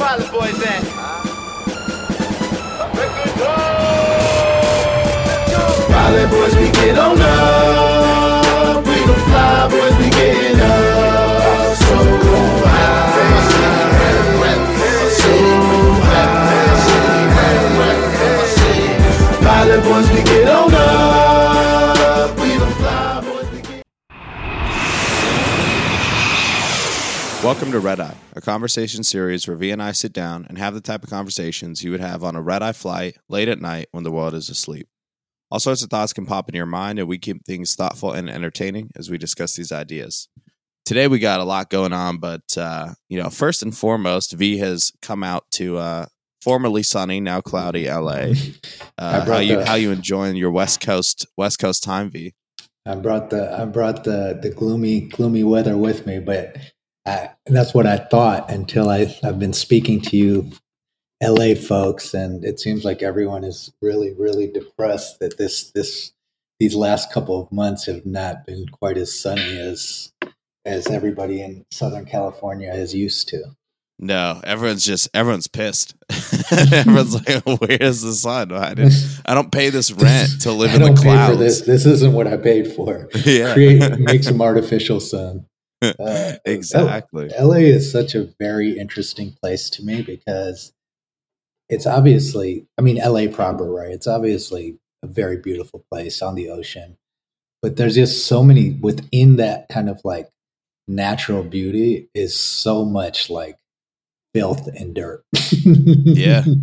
Pilot Boys Welcome to Red Eye, a conversation series where V and I sit down and have the type of conversations you would have on a red eye flight late at night when the world is asleep. All sorts of thoughts can pop in your mind, and we keep things thoughtful and entertaining as we discuss these ideas. Today we got a lot going on, but uh, you know, first and foremost, V has come out to uh, formerly sunny, now cloudy LA. Uh, how you the- how you enjoying your West Coast West Coast time, V? I brought the I brought the the gloomy gloomy weather with me, but I, that's what I thought until I I've been speaking to you, L.A. folks, and it seems like everyone is really really depressed that this this these last couple of months have not been quite as sunny as as everybody in Southern California is used to. No, everyone's just everyone's pissed. everyone's like, "Where's the sun? I didn't. I don't pay this rent to live in the clouds." this. This isn't what I paid for. Yeah, Create make some artificial sun. Uh, exactly. LA is such a very interesting place to me because it's obviously, I mean, LA proper, right? It's obviously a very beautiful place on the ocean, but there's just so many within that kind of like natural beauty is so much like filth and dirt. Yeah.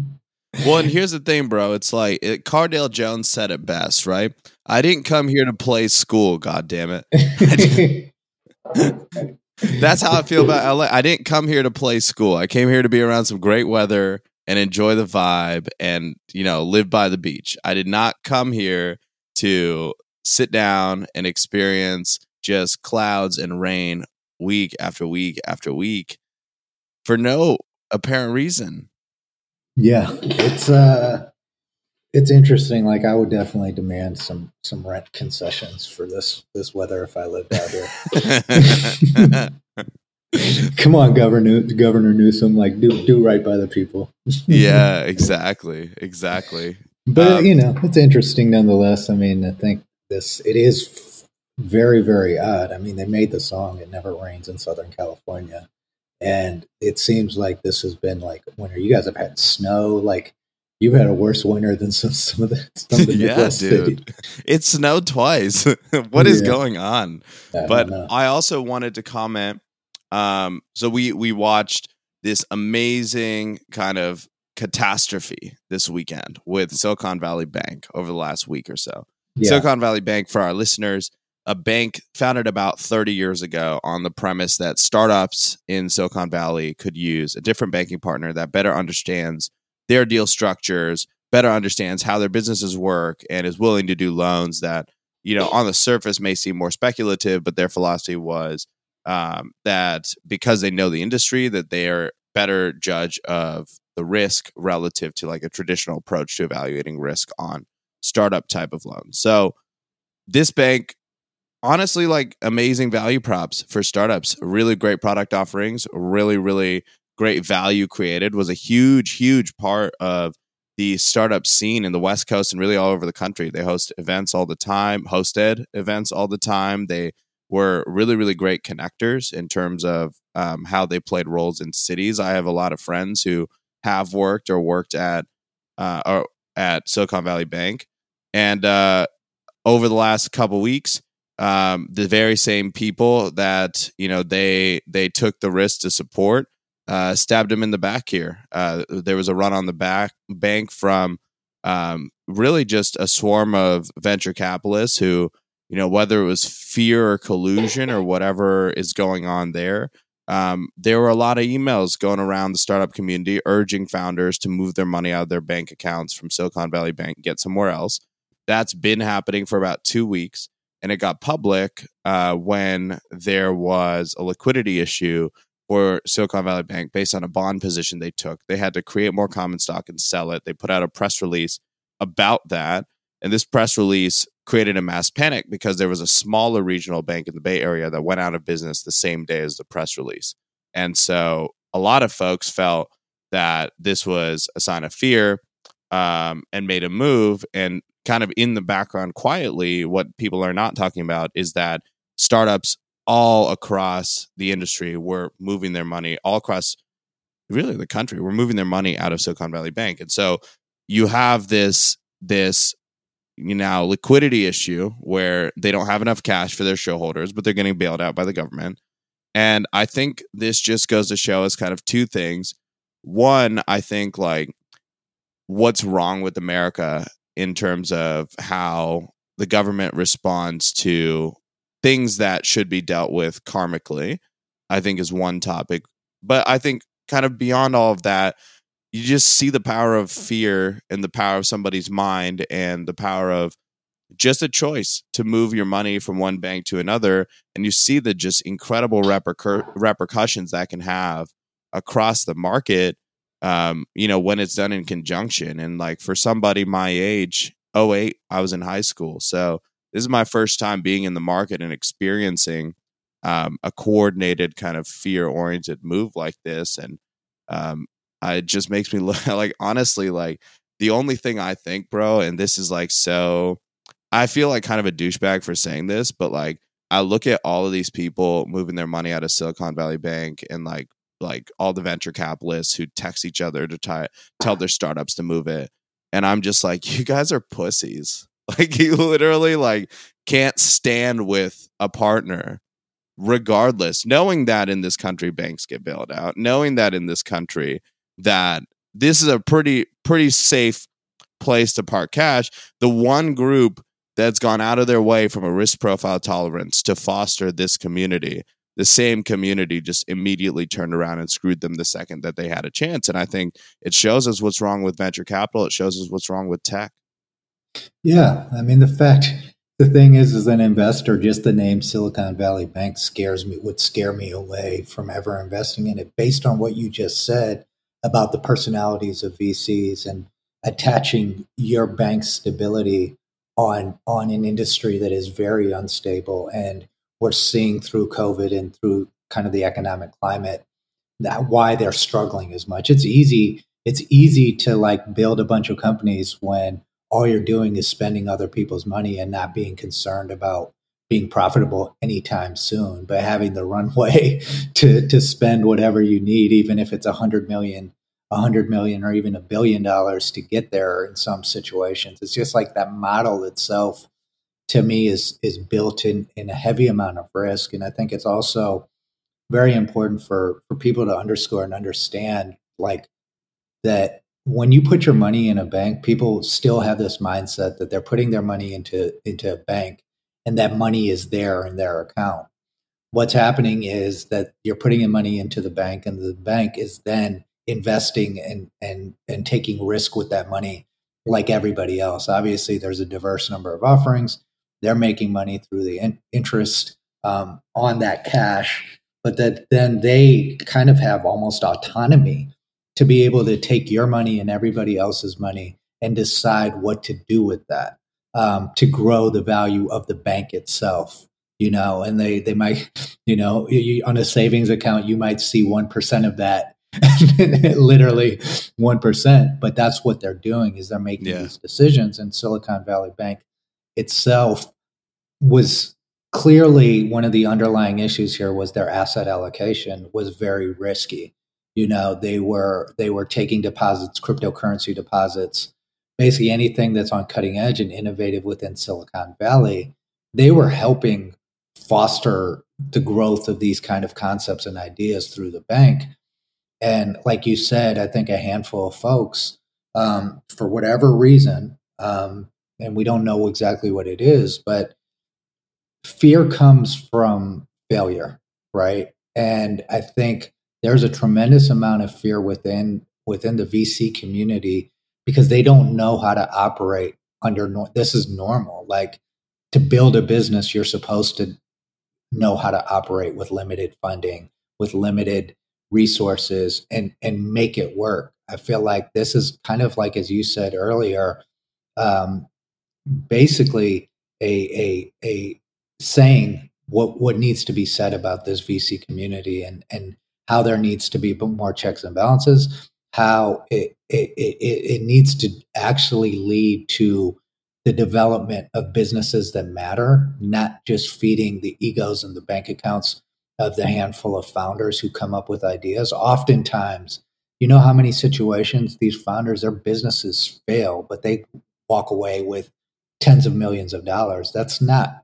Well, and here's the thing, bro. It's like it, Cardale Jones said it best, right? I didn't come here to play school. God damn it. That's how I feel about LA. I didn't come here to play school. I came here to be around some great weather and enjoy the vibe and, you know, live by the beach. I did not come here to sit down and experience just clouds and rain week after week after week for no apparent reason. yeah, it's uh it's interesting. Like I would definitely demand some some rent concessions for this this weather if I lived out here. Come on, Governor Governor Newsom, like do do right by the people. yeah, exactly. Exactly. but Um, you know, it's interesting nonetheless. I mean, I think this it is very very odd. I mean, they made the song "It Never Rains in Southern California," and it seems like this has been like winter. You guys have had snow. Like you've had a worse winter than some some of the some of the yeah, dude. It snowed twice. what is Yeah. going on? I But. I also wanted to comment. Um, so we we watched this amazing kind of catastrophe this weekend with Silicon Valley Bank over the last week or so. yeah. Silicon Valley Bank, for our listeners, a bank founded about 30 years ago on the premise that startups in Silicon Valley could use a different banking partner that better understands their deal structures, better understands how their businesses work, and is willing to do loans that, you know, on the surface may seem more speculative, but their philosophy was um, that because they know the industry, that they are better judge of the risk relative to like a traditional approach to evaluating risk on startup type of loan. So this bank honestly like amazing value props for startups, really great product offerings, really really great value created was a huge huge part of the startup scene in the West Coast and really all over the country. They host events all the time, hosted events all the time. They were really really great connectors in terms of um, how they played roles in cities. I have a lot of friends who have worked or worked at uh, or at Silicon Valley Bank, and uh, over the last couple weeks, um, the very same people that you know they they took the risk to support uh, stabbed him in the back here. Uh, there was a run on the back bank from um, really just a swarm of venture capitalists who you know whether it was fear or collusion or whatever is going on there. Um, there were a lot of emails going around the startup community urging founders to move their money out of their bank accounts from Silicon Valley Bank and get somewhere else. That's been happening for about two weeks, and it got public uh, when there was a liquidity issue for Silicon Valley Bank based on a bond position they took. They had to create more common stock and sell it. They put out a press release about that, and this press release created a mass panic because there was a smaller regional bank in the Bay Area that went out of business the same day as the press release. And so a lot of folks felt that this was a sign of fear um, and made a move. And kind of in the background, quietly, what people are not talking about is that startups all across the industry were moving their money all across really the country were moving their money out of silicon valley bank. And so you have this this you know liquidity issue where they don't have enough cash for their shareholders but they're getting bailed out by the government. And i think this just goes to show us kind of two things. One i think like what's wrong with america in terms of how the government responds to things that should be dealt with karmically, I think is one topic. But I think kind of beyond all of that, you just see the power of fear and the power of somebody's mind and the power of just a choice to move your money from one bank to another. And you see the just incredible repercur- repercussions that can have across the market, um, you know, when it's done in conjunction. And like for somebody my age, 08, I was in high school. So this is my first time being in the market and experiencing um, a coordinated kind of fear oriented move like this and um, it just makes me look like honestly like the only thing i think bro and this is like so i feel like kind of a douchebag for saying this but like i look at all of these people moving their money out of silicon valley bank and like like all the venture capitalists who text each other to tell their startups to move it and i'm just like you guys are pussies Like you literally like can't stand with a partner regardless, knowing that in this country banks get bailed out, knowing that in this country that this is a pretty pretty safe place to park cash. The one group that's gone out of their way from a risk profile tolerance to foster this community, the same community just immediately turned around and screwed them the second that they had a chance. And I think it shows us what's wrong with venture capital. It shows us what's wrong with tech. Yeah, I mean the fact the thing is as an investor just the name Silicon Valley Bank scares me would scare me away from ever investing in it based on what you just said about the personalities of VCs and attaching your bank's stability on on an industry that is very unstable and we're seeing through COVID and through kind of the economic climate that why they're struggling as much. It's easy it's easy to like build a bunch of companies when all you're doing is spending other people's money and not being concerned about being profitable anytime soon, but having the runway to to spend whatever you need, even if it's a hundred million, a hundred million, or even a billion dollars to get there. In some situations, it's just like that model itself. To me, is is built in in a heavy amount of risk, and I think it's also very important for for people to underscore and understand, like that when you put your money in a bank, people still have this mindset that they're putting their money into into a bank and that money is there in their account. What's happening is that you're putting your money into the bank and the bank is then investing and and and taking risk with that money like everybody else. Obviously, there's a diverse number of offerings. They're making money through the in- interest um, on that cash, but that then they kind of have almost autonomy to be able to take your money and everybody else's money and decide what to do with that um, to grow the value of the bank itself you know? And they they might you know you, on a savings account you might see 1% of that literally 1% but that's what they're doing is they're making yeah. these decisions. And silicon valley bank itself was clearly one of the underlying issues here was their asset allocation was very risky you know they were they were taking deposits cryptocurrency deposits basically anything that's on cutting edge and innovative within silicon valley they were helping foster the growth of these kind of concepts and ideas through the bank. And like you said i think a handful of folks um, for whatever reason um, and we don't know exactly what it is but fear comes from failure right? And i think there's a tremendous amount of fear within within the VC community because they don't know how to operate under no- this is normal. Like to build a business you're supposed to know how to operate with limited funding with limited resources and and make it work. I feel like this is kind of like as you said earlier um, basically a a a saying what what needs to be said about this vc community and and how there needs to be more checks and balances, how it it, it, it needs to actually lead to the development of businesses that matter, not just feeding the egos and the bank accounts of the handful of founders who come up with ideas. Oftentimes, you know how many situations these founders, their businesses fail, but they walk away with tens of millions of dollars. That's not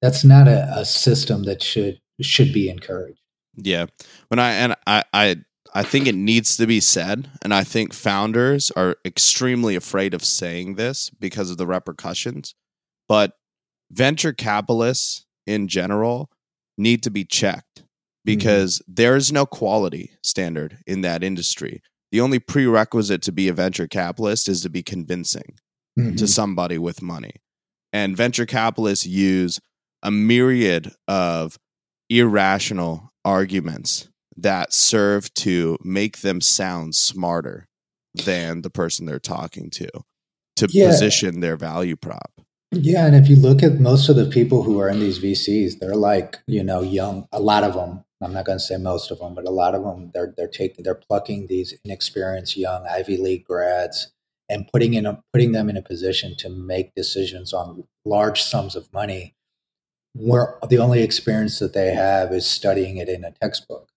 that's not a, a system that should should be encouraged. Yeah. When I and I I I think it needs to be said, and I think founders are extremely afraid of saying this because of the repercussions. But venture capitalists in general need to be checked because mm-hmm. there is no quality standard in that industry. The only prerequisite to be a venture capitalist is to be convincing mm-hmm. to somebody with money. And venture capitalists use a myriad of irrational arguments that serve to make them sound smarter than the person they're talking to to yeah. position their value prop. Yeah, and if you look at most of the people who are in these VCs, they're like you know young. A lot of them. I'm not going to say most of them, but a lot of them. They're they're taking they're plucking these inexperienced young Ivy League grads and putting in a, putting them in a position to make decisions on large sums of money, where the only experience that they have is studying it in a textbook.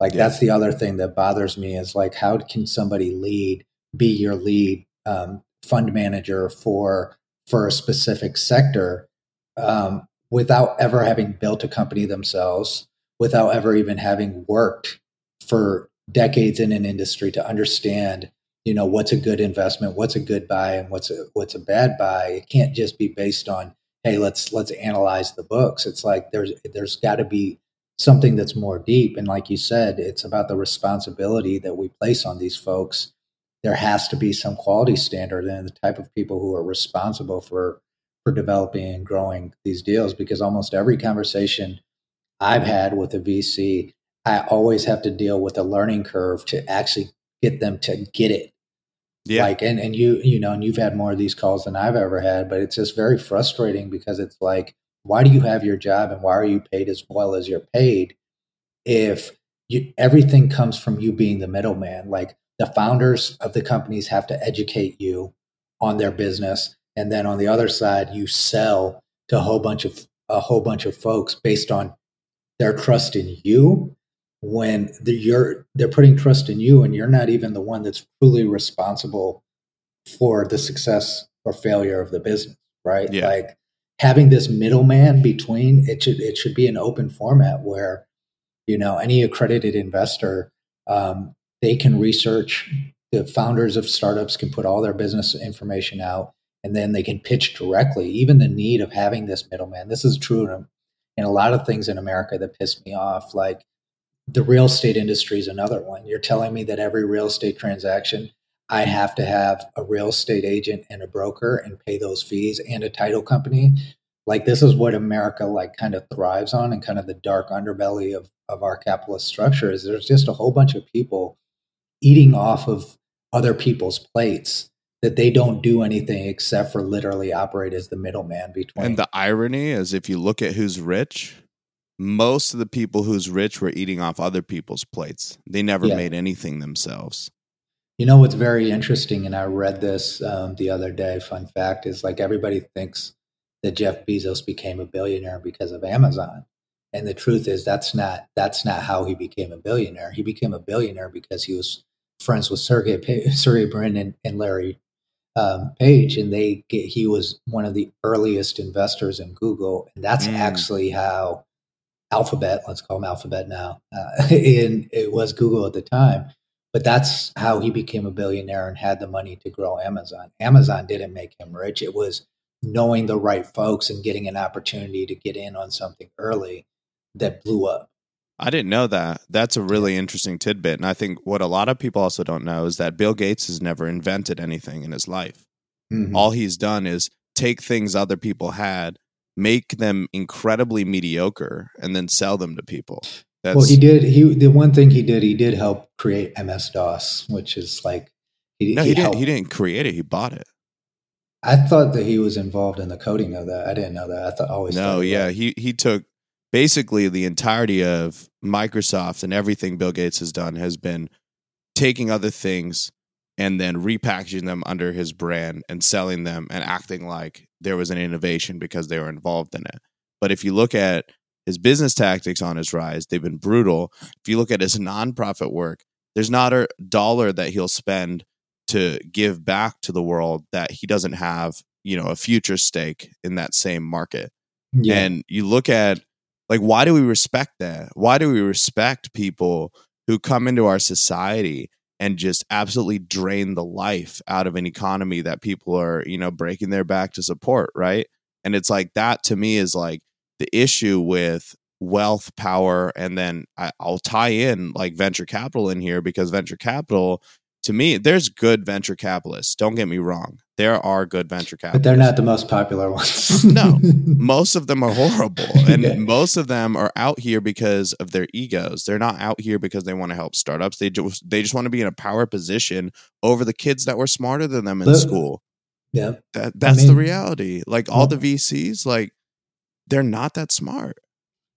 Like yeah. that's the other thing that bothers me is like how can somebody lead be your lead um, fund manager for for a specific sector um, without ever having built a company themselves, without ever even having worked for decades in an industry to understand you know what's a good investment what's a good buy and what's a what's a bad buy it can't just be based on hey let's let's analyze the books. It's like there's there's got to be something that's more deep. And like you said it's about the responsibility that we place on these folks. There has to be some quality standard and the type of people who are responsible for for developing and growing these deals because almost every conversation I've had with a VC, I always have to deal with a learning curve to actually get them to get it. Yeah. Like and, and you you know, and you've had more of these calls than I've ever had, but it's just very frustrating because it's like, why do you have your job and why are you paid as well as you're paid if you, everything comes from you being the middleman? Like the founders of the companies have to educate you on their business and then on the other side you sell to a whole bunch of a whole bunch of folks based on their trust in you when the, you're they're putting trust in you and you're not even the one that's truly responsible for the success or failure of the business right? Yeah. like having this middleman between it should it should be an open format where you know any accredited investor um, they can research the founders of startups can put all their business information out and then they can pitch directly. Even the need of having this middleman this is true in, in a lot of things in america that piss me off. Like the real estate industry is another one you're telling me that every real estate transaction i have to have a real estate agent and a broker and pay those fees and a title company like this is what america like kind of thrives on and kind of the dark underbelly of of our capitalist structure is there's just a whole bunch of people eating off of other people's plates that they don't do anything except for literally operate as the middleman between. And the irony is, if you look at who's rich, most of the people who's rich were eating off other people's plates. They never yeah. made anything themselves. You know what's very interesting, and I read this um, the other day. Fun fact is like everybody thinks that Jeff Bezos became a billionaire because of Amazon, and the truth is that's not that's not how he became a billionaire. He became a billionaire because he was friends with Sergey Sergey Brin and, and Larry um, Page, and they he was one of the earliest investors in Google, and that's mm. actually how Alphabet, let's call him Alphabet now, uh, and it was Google at the time. But that's how he became a billionaire and had the money to grow Amazon. Amazon didn't make him rich; it was knowing the right folks and getting an opportunity to get in on something early that blew up. I didn't know that. That's a really interesting tidbit. And I think what a lot of people also don't know is that Bill Gates has never invented anything in his life. Mm-hmm. All he's done is take things other people had, make them incredibly mediocre, and then sell them to people. That's, well, he did. He the one thing he did, he did help create MS DOS, which is like he, no, he, he didn't. He didn't create it. He bought it. I thought that he was involved in the coding of that. I didn't know that. I thought always. No, yeah, he he took basically the entirety of Microsoft and everything Bill Gates has done has been taking other things and then repackaging them under his brand and selling them and acting like there was an innovation because they were involved in it. But if you look at his business tactics on his rise, they've been brutal. If you look at his nonprofit work, there's not a dollar that he'll spend to give back to the world that he doesn't have, you know, a future stake in that same market. Yeah. And you look at like why do we respect that? Why do we respect people who come into our society and just absolutely drain the life out of an economy that people are, you know, breaking their back to support, right? And it's like that to me is like the issue with wealth, power, and then I, I'll tie in like venture capital in here because venture capital to me, there's good venture capitalists. Don't get me wrong. There are good venture capitalists. but they're not the most popular ones. No. most of them are horrible and Yeah. most of them are out here because of their egos they're not out here because they want to help startups they just they just want to be in a power position over the kids that were smarter than them in Look- school yeah. that that's the mean- reality like all the vcs like they're not that smart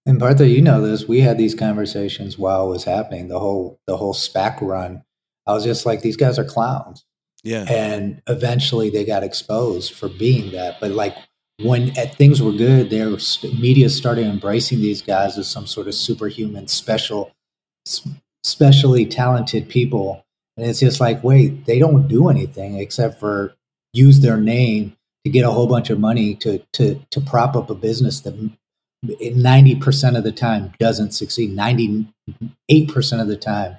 And Partha, you know this. We had these conversations while it was happening. The whole the whole SPAC run. I was just like, these guys are clowns. yeah and eventually they got exposed for being that. But like when uh, things were good, their media started embracing these guys as some sort of superhuman, special, specially talented people, and it's just like, wait, they don't do anything except for use their name to get a whole bunch of money to to to prop up a business that ninety percent of the time doesn't succeed. Ninety eight percent of the time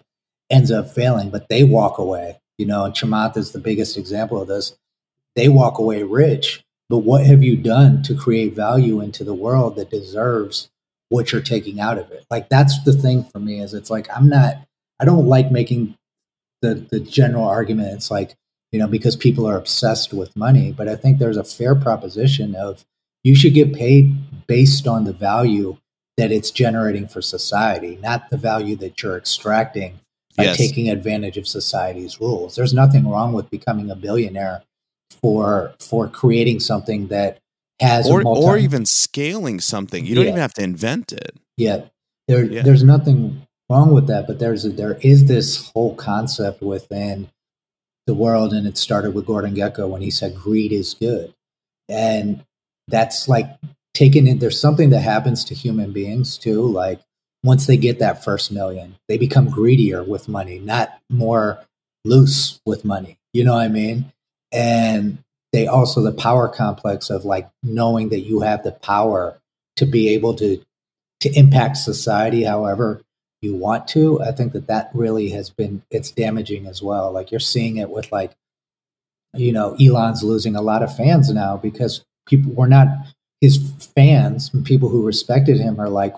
ends up failing, but they walk away. You know, and Chamath is the biggest example of this. They walk away rich, but what have you done to create value into the world that deserves what you're taking out of it? Like that's the thing for me is it's like I'm not I don't like making the the general argument. It's like, you know, because people are obsessed with money, but I think there's a fair proposition of you should get paid based on the value that it's generating for society, not the value that you're extracting by Yes. taking advantage of society's rules. There's nothing wrong with becoming a billionaire for for creating something that has or, multi- or even scaling something you don't Yeah. even have to invent it yeah, there, Yeah. there's nothing wrong with that, but there's a, there is this whole concept within the world, and it started with Gordon Gekko when he said greed is good, and that's like taking in. There's something that happens to human beings too, like once they get that first million, they become greedier with money, not more loose with money. You know what I mean? And they also the power complex of like knowing that you have the power to be able to to impact society however you want to i think that that really has been it's damaging as well like you're seeing it with like you know elon's losing a lot of fans now because people were not his fans and people who respected him are like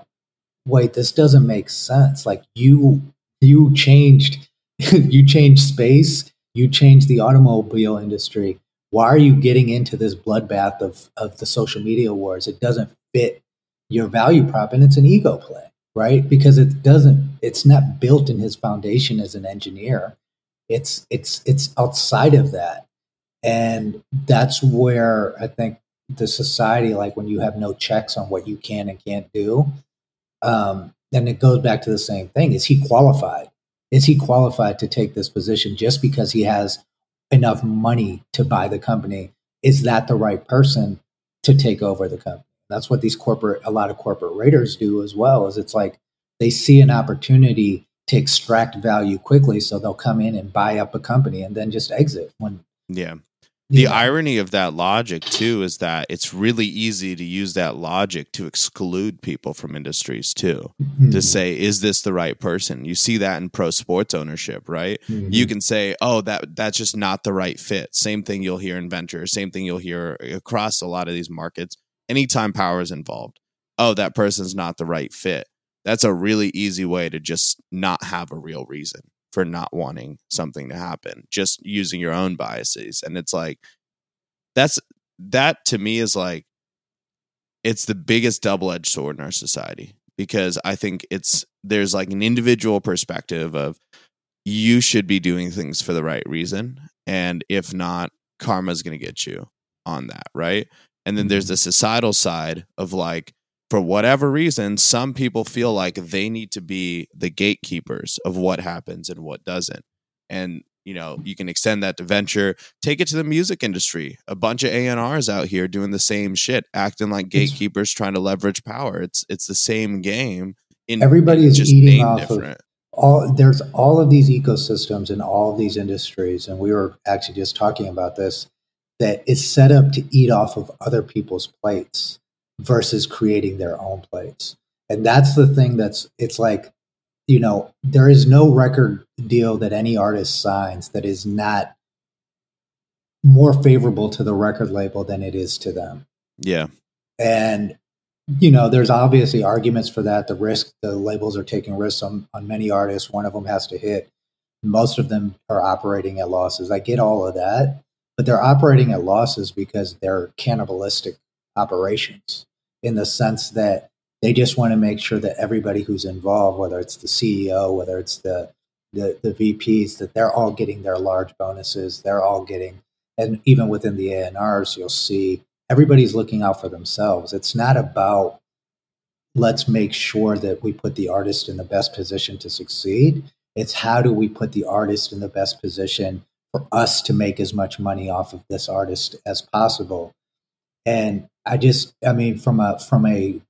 wait this doesn't make sense. Like you you changed you changed space. You changed the automobile industry. Why are you getting into this bloodbath of of the social media wars? It doesn't fit your value prop and it's an ego play right? Because it doesn't it's not built in his foundation as an engineer. It's it's it's outside of that. And that's where i think the society like when you have no checks on what you can and can't do um then it goes back to the same thing. Is he qualified? Is he qualified to take this position just because he has enough money to buy the company? Is that the right person to take over the company? That's what these corporate a lot of corporate raiders do as well is it's like they see an opportunity to extract value quickly so they'll come in and buy up a company and then just exit when yeah the know, irony of that logic too is that it's really easy to use that logic to exclude people from industries too mhm, to say is this the right person? You see that in pro sports ownership right? Mhm. you can say oh that that's just not the right fit. Same thing you'll hear in venture same thing you'll hear across a lot of these markets anytime power is involved. Oh that person's not the right fit. That's a really easy way to just not have a real reason for not wanting something to happen just using your own biases and it's like that's that to me is like it's the biggest double-edged sword in our society because i think it's there's like an individual perspective of you should be doing things for the right reason and if not karma's going to get you on that right? And then there's mm-hmm. the societal side of like for whatever reason some people feel like they need to be the gatekeepers of what happens and what doesn't. And you know you can extend that to venture. Take it to the music industry. A bunch of A&Rs out here doing the same shit acting like gatekeepers trying to leverage power. It's it's the same game in Everybody is just eating off of different. all there's all of these ecosystems in all of these industries and we were actually just talking about this that is set up to eat off of other people's plates versus creating their own plates and that's the thing that's it's like you know there is no record deal that any artist signs that is not more favorable to the record label than it is to them. Yeah. And you know there's obviously arguments for that. The risk the labels are taking risks on, on many artists. One of them has to hit. Most of them are operating at losses. I get all of that but they're operating at losses because they're cannibalistic operations in the sense that they just want to make sure that everybody who's involved whether it's the ceo whether it's the the, the vps that they're all getting their large bonuses they're all getting and even within the A&Rs you'll see everybody's looking out for themselves. It's not about let's make sure that we put the artist in the best position to succeed. It's how do we put the artist in the best position for us to make as much money off of this artist as possible. And I just, I mean, from a from a,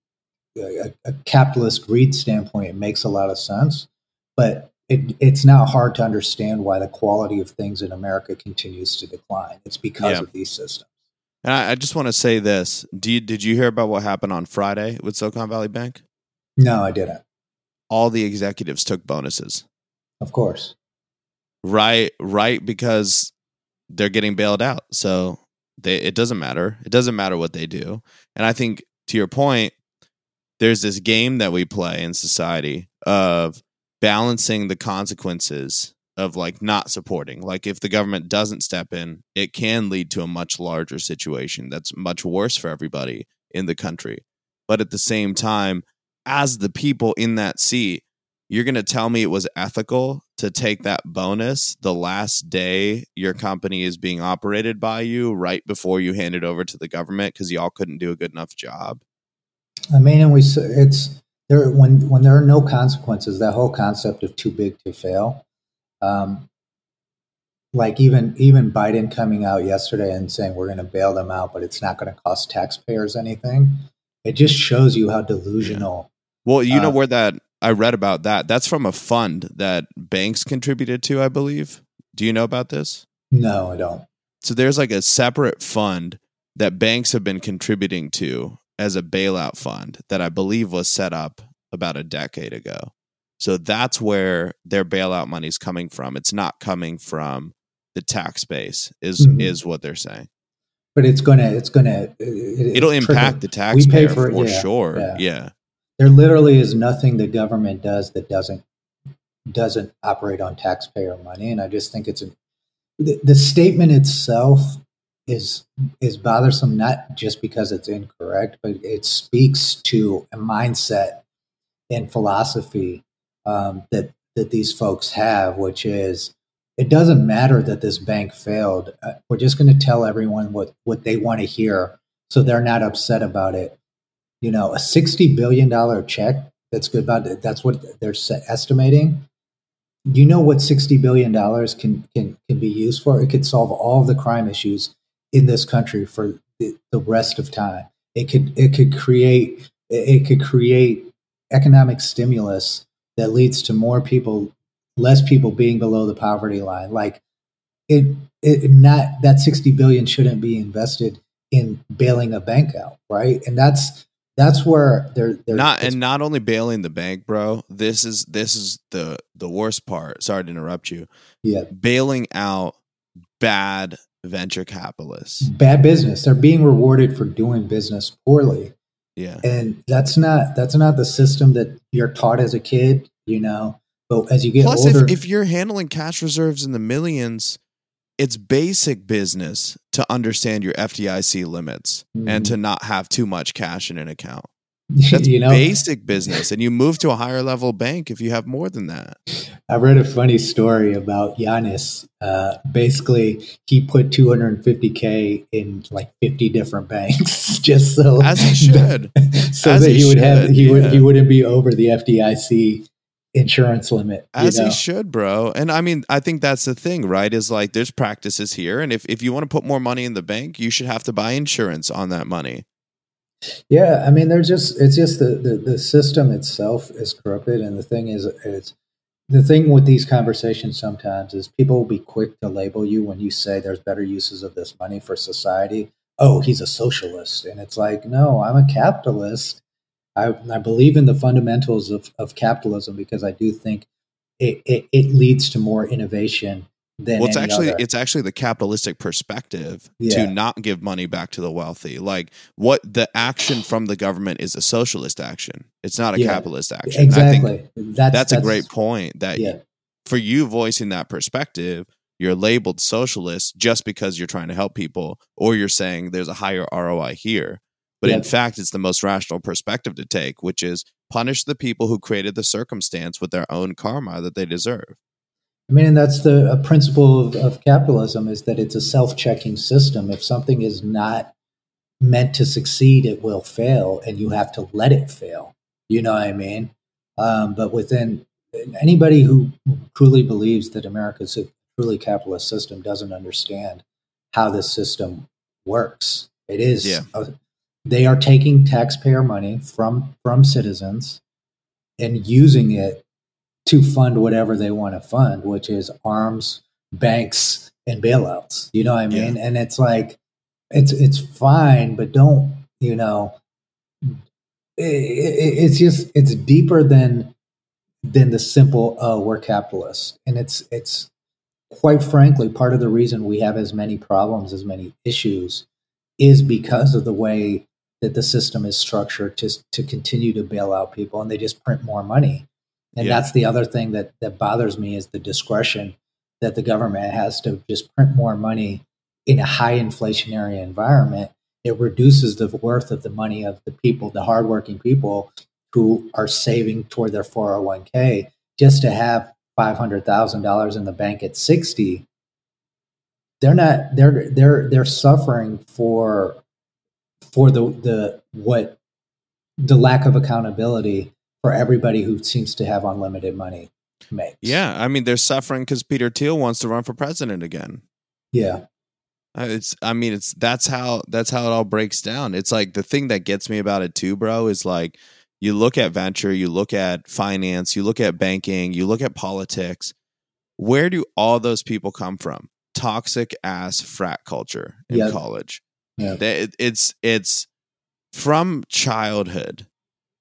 a, a capitalist greed standpoint, it makes a lot of sense. But it, it's now hard to understand why the quality of things in America continues to decline. It's because Yeah. of these systems. and I, I just want to say this Do you, did you hear about what happened on friday with silicon valley bank No, I didn't. all the executives took bonuses Of course. right right because they're getting bailed out so they it doesn't matter. It doesn't matter what they do. And i think to your point there's this game that we play in society of balancing the consequences of like not supporting. Like if the government doesn't step in it can lead to a much larger situation that's much worse for everybody in the country. But at the same time as the people in that seat you're going to tell me it was ethical to take that bonus the last day your company is being operated by you right before you hand it over to the government because y'all couldn't do a good enough job I mean, and we it's there when when there are no consequences. That whole concept of too big to fail. Um, like even even Biden coming out yesterday and saying we're going to bail them out, but it's not going to cost taxpayers anything. It just shows you how delusional. well you know Uh, where that i read about that that's from a fund that banks contributed to i believe do you know about this No, I don't. so there's like a separate fund that banks have been contributing to as a bailout fund that i believe was set up about a decade ago so that's where their bailout money's coming from it's not coming from the tax base is Mhm. is what they're saying But it's gonna it's gonna it, it'll it's impact the trickle- we pay taxpayer for for, yeah, sure yeah. yeah. There literally is nothing the government does that doesn't doesn't operate on taxpayer money, and I just think it's a, the, the statement itself is is bothersome not just because it's incorrect, but it speaks to a mindset and philosophy um, that that these folks have, which is it doesn't matter that this bank failed. Uh, we're just going to tell everyone what what they want to hear, so they're not upset about it. You know, a sixty billion dollar check. That's good. About that's what they're estimating. You know what sixty billion dollars can can can be used for? It could solve all the crime issues in this country for the, the rest of time. It could it could create it could create economic stimulus that leads to more people, less people being below the poverty line. Like it, it not that sixty billion shouldn't be invested in bailing a bank out, right? And that's that's where they're, they're not and not only bailing the bank bro this is this is the the worst part. Sorry to interrupt you. Yeah. Bailing out bad venture capitalists. Bad business. They're being rewarded for doing business poorly. yeah. And that's not that's not the system that you're taught as a kid you know? But as you get Plus, older if, if you're handling cash reserves in the millions, it's basic business to understand your FDIC limits and to not have too much cash in an account. That's you know basic business. And you move to a higher level bank if you have more than that. i read a funny story about Giannis. Uh, basically he put 250k in like 50 different banks just so As he should. so As that he he would have he would he wouldn't be over the fdic insurance limit. As know? he should, bro. And I mean, I think that's the thing, right? Is like there's practices here. And if, if you want to put more money in the bank, you should have to buy insurance on that money. Yeah, I mean, there's just it's just the, the the system itself is corrupted, and the thing is, it's the thing with these conversations sometimes is people will be quick to label you when you say there's better uses of this money for society. Oh, he's a socialist, and it's like, no, I'm a capitalist. I, I believe in the fundamentals of, of capitalism because I do think it, it, it leads to more innovation than Well, it's actually other. it's actually the capitalistic perspective Yeah. to not give money back to the wealthy. Like what the action from the government is a socialist action. It's not a Yeah. capitalist action. And I think exactly. that's that's, a great point that Yeah, for you voicing that perspective, you're labeled socialist just because you're trying to help people, or you're saying there's a higher ROI here. But in fact, it's the most rational perspective to take, which is punish the people who created the circumstance with their own karma that they deserve. I mean, and that's the a principle of, of capitalism is that it's a self-checking system. If something is not meant to succeed, it will fail, and you have to let it fail. You know what I mean? Um, but within anybody who truly believes that America's a truly capitalist system doesn't understand how this system works. It is Yeah. a- they are taking taxpayer money from from citizens and using it to fund whatever they want to fund, which is arms, banks, and bailouts. You know what I mean? And it's like it's it's fine, but don't you know? It, it, it's just it's deeper than than the simple oh we're capitalists, and it's it's quite frankly part of the reason we have as many problems, as many issues, is because of the way that the system is structured to to continue to bail out people, and they just print more money. And Yeah. that's the other thing that that bothers me is the discretion that the government has to just print more money in a high inflationary environment. It reduces the worth of the money of the people, the hardworking people who are saving toward their 401k just to have $500,000 in the bank at 60 they're not they're they're they're suffering for for the the what the lack of accountability for everybody who seems to have unlimited money makes. Yeah, I mean, they're suffering because Peter Thiel wants to run for president again. Yeah. Uh, It's, I mean, it's that's how that's how it all breaks down. It's like the thing that gets me about it too, bro, is like you look at venture, you look at finance, you look at banking, you look at politics. Where do all those people come from? Toxic ass frat culture in Yep. college. Yeah. That it's it's from childhood.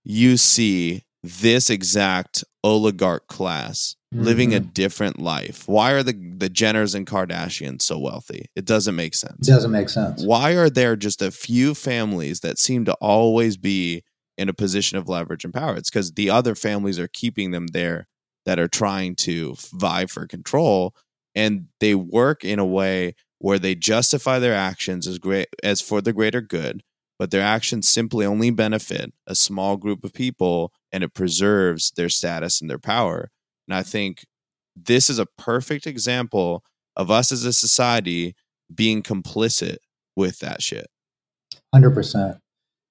You see this exact oligarch class living a mm-hmm. different life. Why are the the Jenners and Kardashians so wealthy? It doesn't make sense. It doesn't make sense. Why are there just a few families that seem to always be in a position of leverage and power? It's because the other families are keeping them there that are trying to vie for control, and they work in a way where they justify their actions as great as for the greater good, but their actions simply only benefit a small group of people, and it preserves their status and their power. And I think this is a perfect example of us as a society being complicit with that shit. Hundred percent.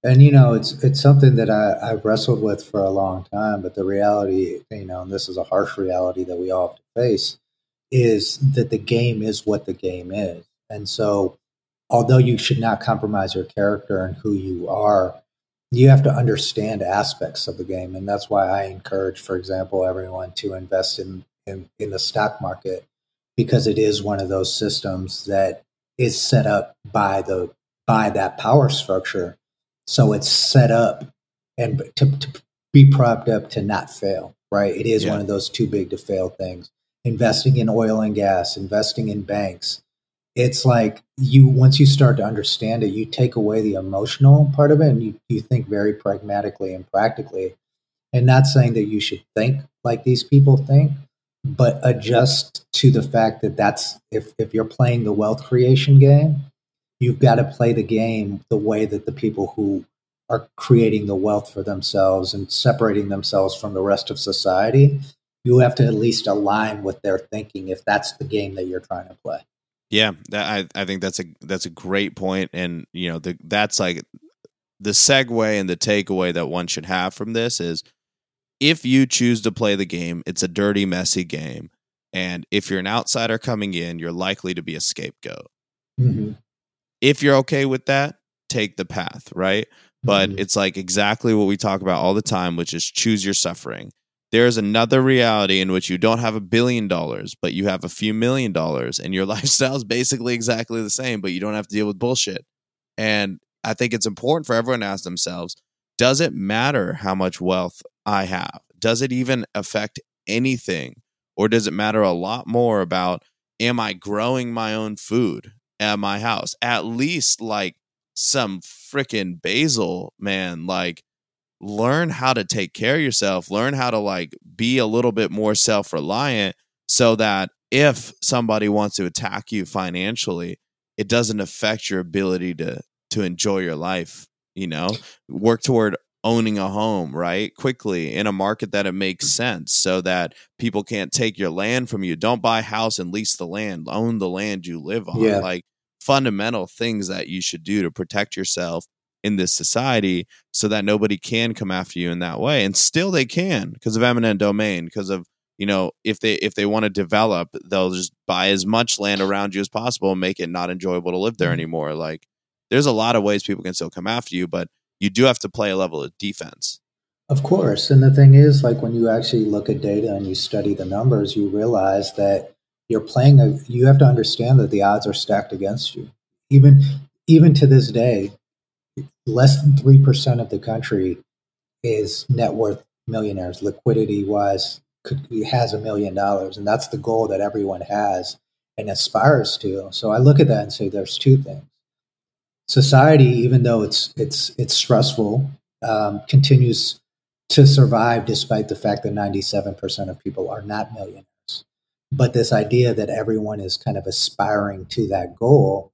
And you know, it's it's something that I, I've wrestled with for a long time, but the reality, you know, and this is a harsh reality that we all have to face, is that the game is what the game is. And so although you should not compromise your character and who you are, you have to understand aspects of the game. And that's why I encourage, for example, everyone to invest in, in, in the stock market because it is one of those systems that is set up by the by that power structure. So it's set up and to, to be propped up to not fail, right? It is Yeah. one of those too big to fail things. Investing in oil and gas, investing in banks. It's like you once you start to understand it, you take away the emotional part of it and you, you think very pragmatically and practically. And not saying that you should think like these people think, but adjust to the fact that that's if, if you're playing the wealth creation game, you've got to play the game the way that the people who are creating the wealth for themselves and separating themselves from the rest of society, you have to at least align with their thinking if that's the game that you're trying to play. Yeah, I I think that's a that's a great point, and you know the that's like the segue and the takeaway that one should have from this is if you choose to play the game, it's a dirty, messy game. And if you're an outsider coming in, you're likely to be a scapegoat. Mhm. If you're okay with that, take the path, right? But Mhm. it's like exactly what we talk about all the time, which is choose your suffering. There's another reality in which you don't have a billion dollars, but you have a few million dollars, and your lifestyle is basically exactly the same, but you don't have to deal with bullshit. And I think it's important for everyone to ask themselves does it matter how much wealth I have? Does it even affect anything? Or does it matter a lot more about am I growing my own food at my house? At least like some freaking basil, man. Like, learn how to take care of yourself, learn how to like be a little bit more self reliant so that if somebody wants to attack you financially, it doesn't affect your ability to to enjoy your life, you know? Work toward owning a home, right? Quickly in a market that it makes sense so that people can't take your land from you. Don't buy a house and lease the land, own the land you live on. Yeah. Like fundamental things that you should do to protect yourself in this society so that nobody can come after you in that way and still they can because of eminent domain because of you know if they if they want to develop they'll just buy as much land around you as possible and make it not enjoyable to live there Mhm. anymore like there's a lot of ways people can still come after you but you do have to play a level of defense Of course. And the thing is, like when you actually look at data and you study the numbers, you realize that you're playing a you have to understand that the odds are stacked against you. Even even to this day, less than three percent of the country is net worth millionaires, liquidity wise could has a million dollars. And that's the goal that everyone has and aspires to. So I look at that and say there's two things. Society, even though it's it's it's stressful, um, continues to survive despite the fact that 97% of people are not millionaires. But this idea that everyone is kind of aspiring to that goal,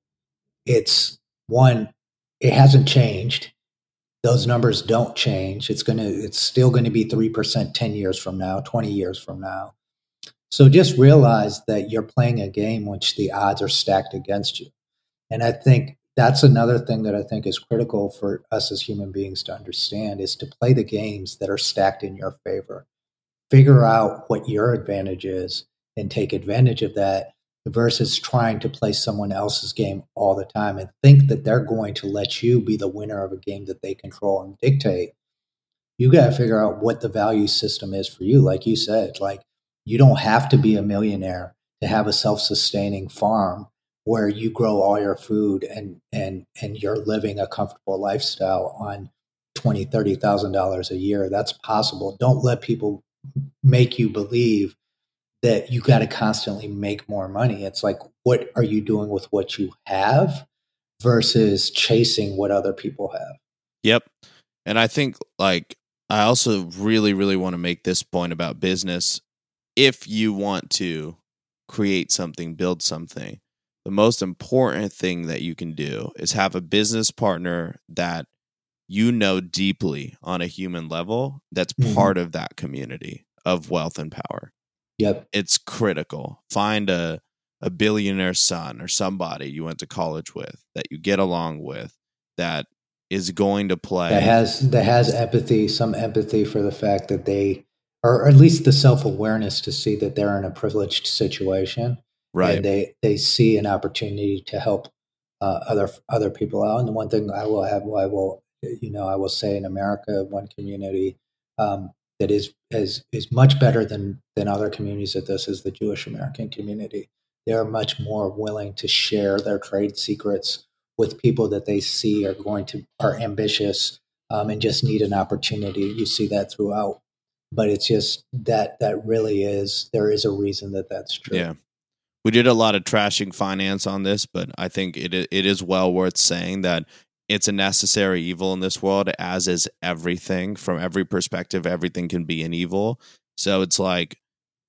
it's one, it hasn't changed. Those numbers don't change. It's to, it's still going to be 3% 10 years from now, 20 years from now. So just realize that you're playing a game which the odds are stacked against you. And I think that's another thing that I think is critical for us as human beings to understand is to play the games that are stacked in your favor. Figure out what your advantage is and take advantage of that versus trying to play someone else's game all the time and think that they're going to let you be the winner of a game that they control and dictate. You got to figure out what the value system is for you. Like you said, like you don't have to be a millionaire to have a self-sustaining farm where you grow all your food and and and you're living a comfortable lifestyle on twenty thirty thousand dollars a year that's possible don't let people make you believe that you got to constantly make more money it's like what are you doing with what you have versus chasing what other people have Yep. And I think like I also really really want to make this point about business if you want to create something, build something. The most important thing that you can do is have a business partner that you know deeply on a human level that's Mhm. part of that community of wealth and power. Yep It's critical. Find a a billionaire son or somebody you went to college with that you get along with that is going to play that has that has empathy some empathy for the fact that they or at least the self-awareness to see that they're in a privileged situation right. and they they see an opportunity to help uh, other other people out. And the one thing I will have, I will you know, I will say in America, one community um, that is is is much better than than other communities at this is the Jewish American community. They are much more willing to share their trade secrets with people that they see are going to are ambitious um, and just need an opportunity. You see that throughout, but it's just that that really is there is a reason that that's true. Yeah. We did a lot of trashing finance on this, but I think it it is well worth saying that it's a necessary evil in this world, as is everything. From every perspective, everything can be an evil. So it's like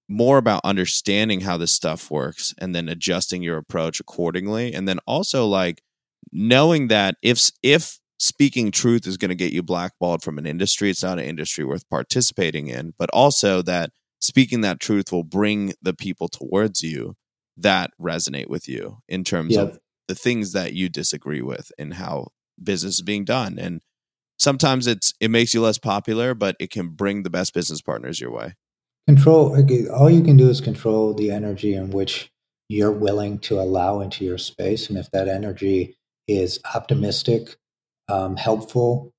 more about understanding how this stuff works and then adjusting your approach accordingly. And then also like knowing that if if speaking truth is going to get you blackballed from an industry, it's not an industry worth participating in, but also that speaking that truth will bring the people towards you that resonate with you in terms Yep. of the things that you disagree with and how business is being done. And sometimes it's it makes you less popular, but it can bring the best business partners your way. Control. All you can do is control the energy in which you're willing to allow into your space, and if that energy is optimistic, um, helpful,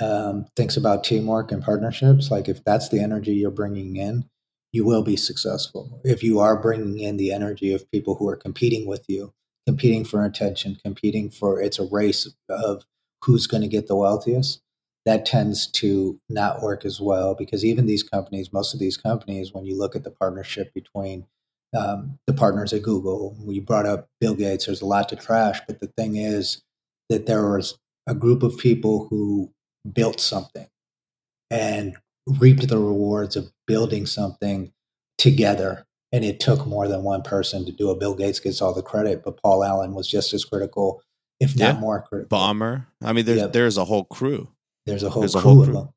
um, thinks about teamwork and partnerships, like if that's the energy you're bringing in, you will be successful. If you are bringing in the energy of people who are competing with you, competing for attention, competing for it's a race of who's going to get the wealthiest, that tends to not work as well because even these companies, most of these companies, when you look at the partnership between um, the partners at Google, we brought up Bill Gates, there's a lot to trash, but the thing is that there was a group of people who built something and reaped the rewards of building something together. And it took more than one person to do it. Bill Gates gets all the credit, but Paul Allen was just as critical, if not Yeah. more critical. Ballmer. I mean, there's there's a whole crew. There's a whole There's a crew of them,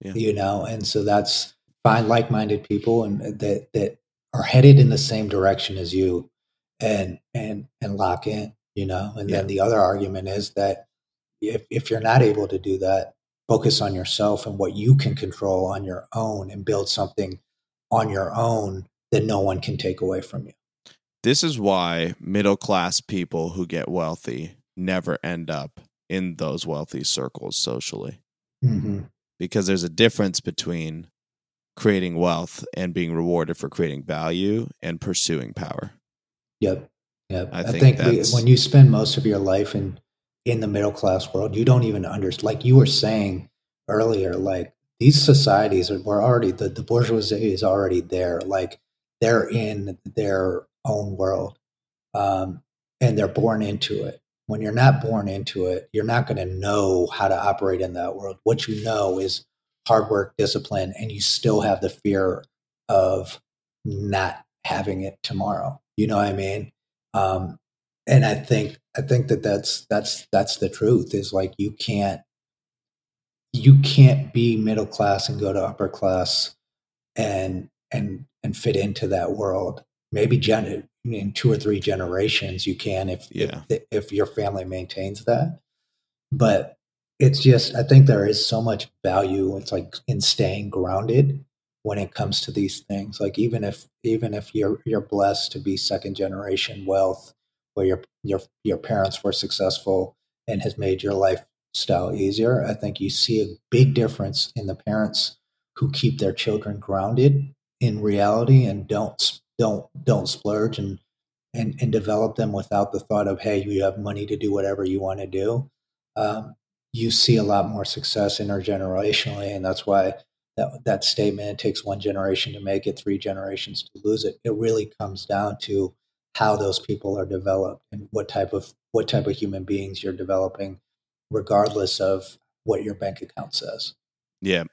Yeah. you know, and so that's find like-minded people and uh, that that are headed in the same direction as you, and and and lock in, you know. And Yeah. then the other argument is that if if you're not able to do that, focus on yourself and what you can control on your own, and build something on your own that no one can take away from you. This is why middle class people who get wealthy never end up in those wealthy circles socially. hmm because there's a difference between creating wealth and being rewarded for creating value and pursuing power. Yep. Yep. I I, think think, we, when you spend most of your life in in the middle class world, you don't even understand. Like you were saying earlier, like these societies are were already the, the bourgeoisie is already there. Like they're in their own world, um, and they're born into it. When you're not born into it, you're not going to know how to operate in that world. What you know is hard work, discipline, and you still have the fear of not having it tomorrow. You know what I mean? Um, and I think I think that that's that's that's the truth. Is like you can't you can't be middle class and go to upper class and and and fit into that world. Maybe gen- in two or three generations you can if Yeah. if, if your family maintains that. But it's just I think there is so much value. It's like in staying grounded when it comes to these things. Like even if even if you're you're blessed to be second generation wealth, where your your your parents were successful and has made your lifestyle easier, I think you see a big difference in the parents who keep their children grounded in reality and don't don't don't splurge and and, and develop them without the thought of hey you have money to do whatever you want to do um, you see a lot more success intergenerationally and that's why that, that statement it takes one generation to make it three generations to lose it it really comes down to how those people are developed and what type of what type of human beings you're developing regardless of what your bank account says Yeah.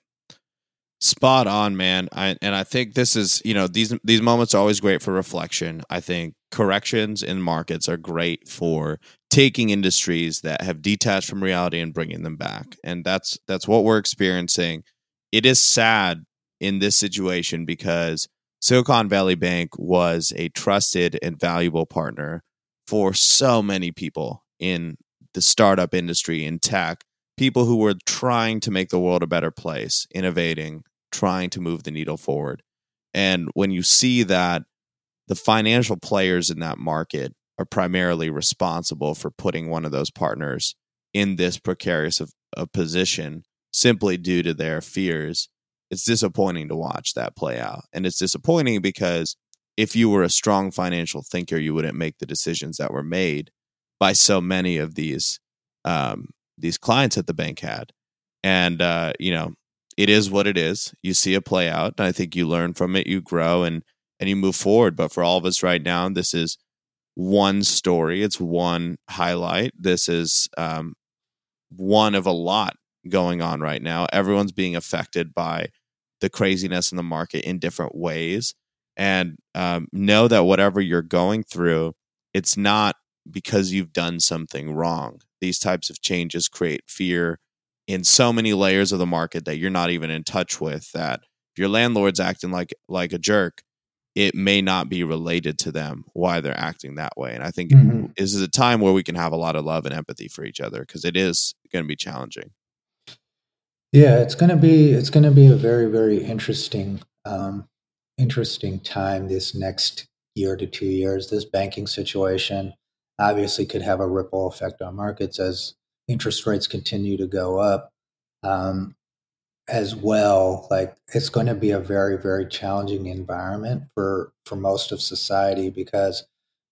Spot on, man. I, and I think this is, you know, these these moments are always great for reflection. I think corrections in markets are great for taking industries that have detached from reality and bringing them back. And that's that's what we're experiencing. It is sad in this situation because Silicon Valley Bank was a trusted and valuable partner for so many people in the startup industry in tech people who were trying to make the world a better place, innovating, trying to move the needle forward. And when you see that the financial players in that market are primarily responsible for putting one of those partners in this precarious of, of position simply due to their fears, it's disappointing to watch that play out. And it's disappointing because if you were a strong financial thinker, you wouldn't make the decisions that were made by so many of these um, these clients that the bank had. And uh, you know, it is what it is. You see it play out, and I think you learn from it, you grow, and and you move forward. But for all of us right now, this is one story. It's one highlight. This is um, one of a lot going on right now. Everyone's being affected by the craziness in the market in different ways, and um, know that whatever you're going through, it's not because you've done something wrong. These types of changes create fear in so many layers of the market that you're not even in touch with that if your landlord's acting like like a jerk it may not be related to them why they're acting that way and i think Mhm. this is a time where we can have a lot of love and empathy for each other because it is going to be challenging Yeah, it's gonna be it's gonna be a very very interesting um, interesting time this next year to two years. This banking situation obviously could have a ripple effect on markets as interest rates continue to go up. Um, as well, like it's going to be a very very challenging environment for for most of society because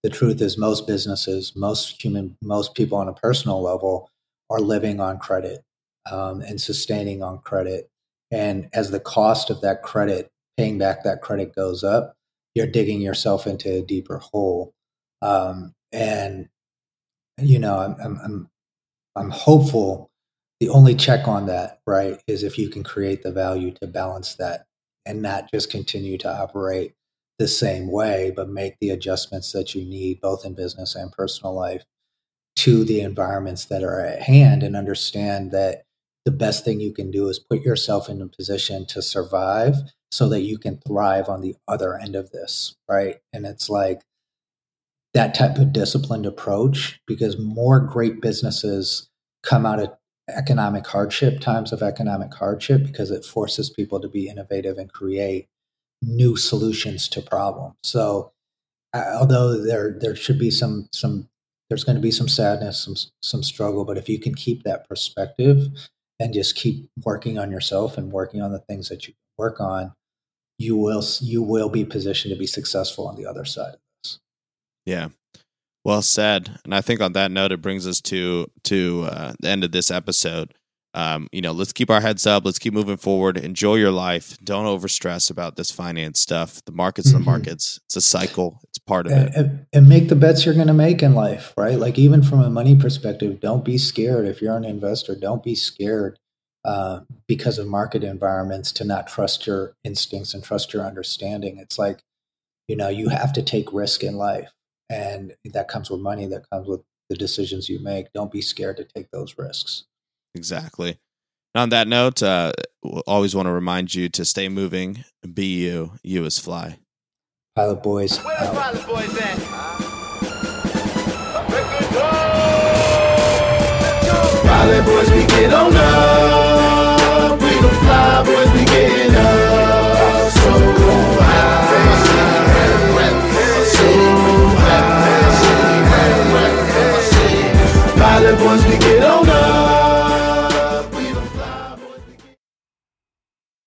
the truth is most businesses, most human, most people on a personal level are living on credit um, and sustaining on credit. And as the cost of that credit, paying back that credit goes up, you're digging yourself into a deeper hole. Um, and you know, I'm, I'm, I'm, I'm hopeful. The only check on that, right, is if you can create the value to balance that and not just continue to operate the same way, but make the adjustments that you need, both in business and personal life, to the environments that are at hand and understand that the best thing you can do is put yourself in a position to survive so that you can thrive on the other end of this, right? And it's like that type of disciplined approach because more great businesses come out of economic hardship, times of economic hardship, because it forces people to be innovative and create new solutions to problems. So, uh, although there there should be some some there's going to be some sadness, some some struggle, but if you can keep that perspective and just keep working on yourself and working on the things that you work on, you will you will be positioned to be successful on the other side. Yeah. Well said. And I think on that note, it brings us to to uh, the end of this episode um, you know, let's keep our heads up. Let's keep moving forward. Enjoy your life. Don't overstress about this finance stuff. The markets, mm-hmm. the markets. It's a cycle. It's part of and, it. And, and make the bets you're going to make in life, right? Like even from a money perspective, don't be scared. If you're an investor, don't be scared uh, because of market environments to not trust your instincts and trust your understanding. It's like, you know, you have to take risk in life, and that comes with money that comes with the decisions you make. Don't be scared to take those risks. Exactly. And on that note uh always want to remind you to stay moving be you you is fly. Pilot boys where pilot boys at? Pilot boys we get on up. We gon' fly boys Dale pues